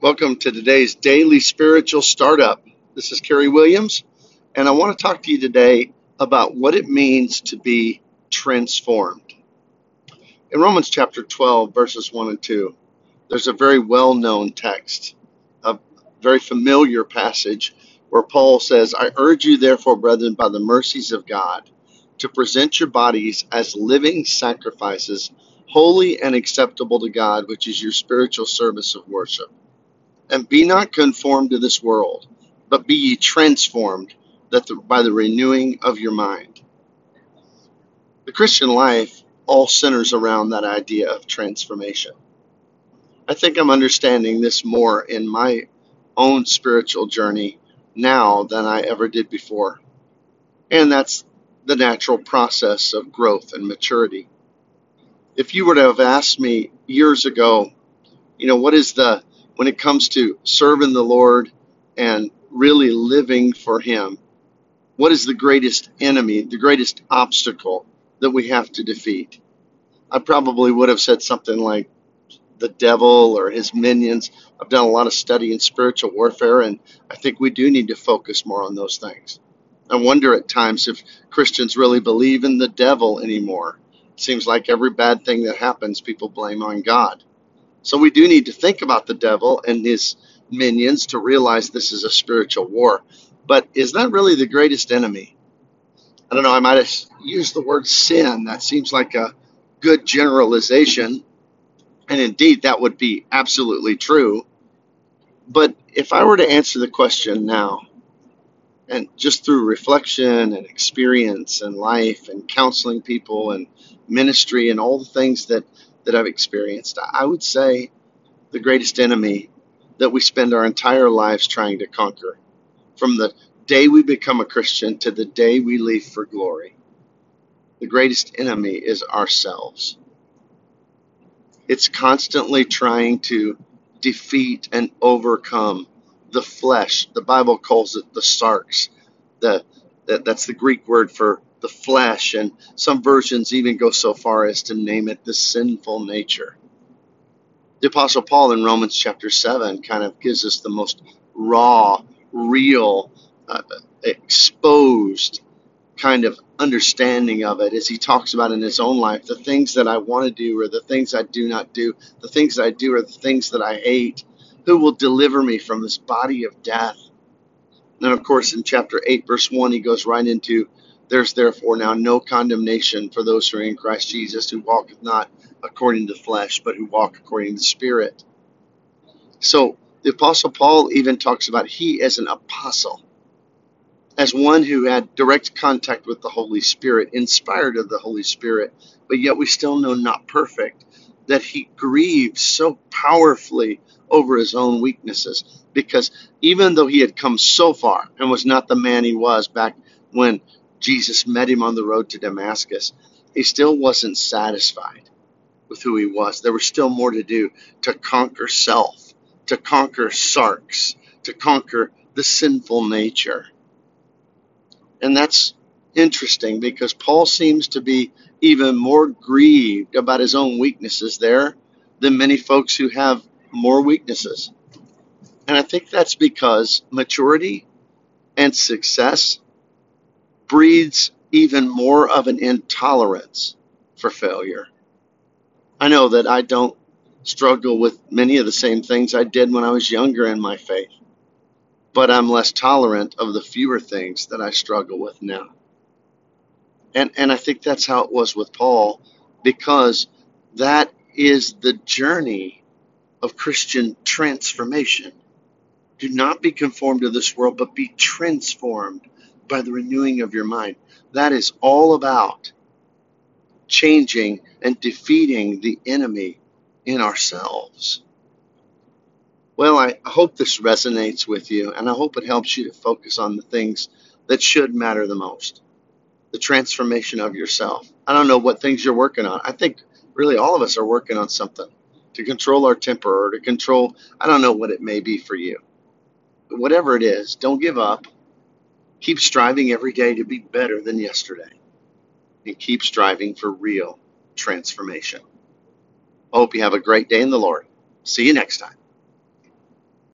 Welcome to today's daily spiritual startup. This is Kerry Williams, and I want to talk to you today about what it means to be transformed. In Romans chapter 12, verses 1 and 2, there's a very well known text, a very familiar passage where Paul says, I urge you, therefore, brethren, by the mercies of God, to present your bodies as living sacrifices, holy and acceptable to God, which is your spiritual service of worship. And be not conformed to this world, but be ye transformed that the, by the renewing of your mind. The Christian life all centers around that idea of transformation. I think I'm understanding this more in my own spiritual journey now than I ever did before. And that's the natural process of growth and maturity. If you were to have asked me years ago, you know, what is the when it comes to serving the Lord and really living for Him, what is the greatest enemy, the greatest obstacle that we have to defeat? I probably would have said something like the devil or his minions. I've done a lot of study in spiritual warfare, and I think we do need to focus more on those things. I wonder at times if Christians really believe in the devil anymore. It seems like every bad thing that happens, people blame on God. So we do need to think about the devil and his minions to realize this is a spiritual war. But is that really the greatest enemy? I don't know. I might have used the word sin. That seems like a good generalization. And indeed, that would be absolutely true. But if I were to answer the question now, and just through reflection and experience and life and counseling people and ministry and all the things that that I've experienced. I would say the greatest enemy that we spend our entire lives trying to conquer from the day we become a Christian to the day we leave for glory. The greatest enemy is ourselves. It's constantly trying to defeat and overcome the flesh. The Bible calls it the sarx. The that, that's the Greek word for the flesh, and some versions even go so far as to name it the sinful nature. The Apostle Paul in Romans chapter 7 kind of gives us the most raw, real, uh, exposed kind of understanding of it as he talks about in his own life the things that I want to do or the things I do not do, the things that I do are the things that I hate. Who will deliver me from this body of death? And of course, in chapter 8, verse 1, he goes right into there's therefore now no condemnation for those who are in Christ Jesus, who walk not according to the flesh, but who walk according to the Spirit. So the Apostle Paul even talks about he as an apostle, as one who had direct contact with the Holy Spirit, inspired of the Holy Spirit, but yet we still know not perfect, that he grieved so powerfully over his own weaknesses. Because even though he had come so far and was not the man he was back when Jesus met him on the road to Damascus, he still wasn't satisfied with who he was. There was still more to do to conquer self, to conquer sarx, to conquer the sinful nature. And that's interesting because Paul seems to be even more grieved about his own weaknesses there than many folks who have more weaknesses. And I think that's because maturity and success breeds even more of an intolerance for failure. I know that I don't struggle with many of the same things I did when I was younger in my faith, but I'm less tolerant of the fewer things that I struggle with now. And and I think that's how it was with Paul because that is the journey of Christian transformation. Do not be conformed to this world, but be transformed by the renewing of your mind. That is all about changing and defeating the enemy in ourselves. Well, I hope this resonates with you, and I hope it helps you to focus on the things that should matter the most the transformation of yourself. I don't know what things you're working on. I think really all of us are working on something to control our temper or to control, I don't know what it may be for you. Whatever it is, don't give up Keep striving every day to be better than yesterday. And keep striving for real transformation. I hope you have a great day in the Lord. See you next time.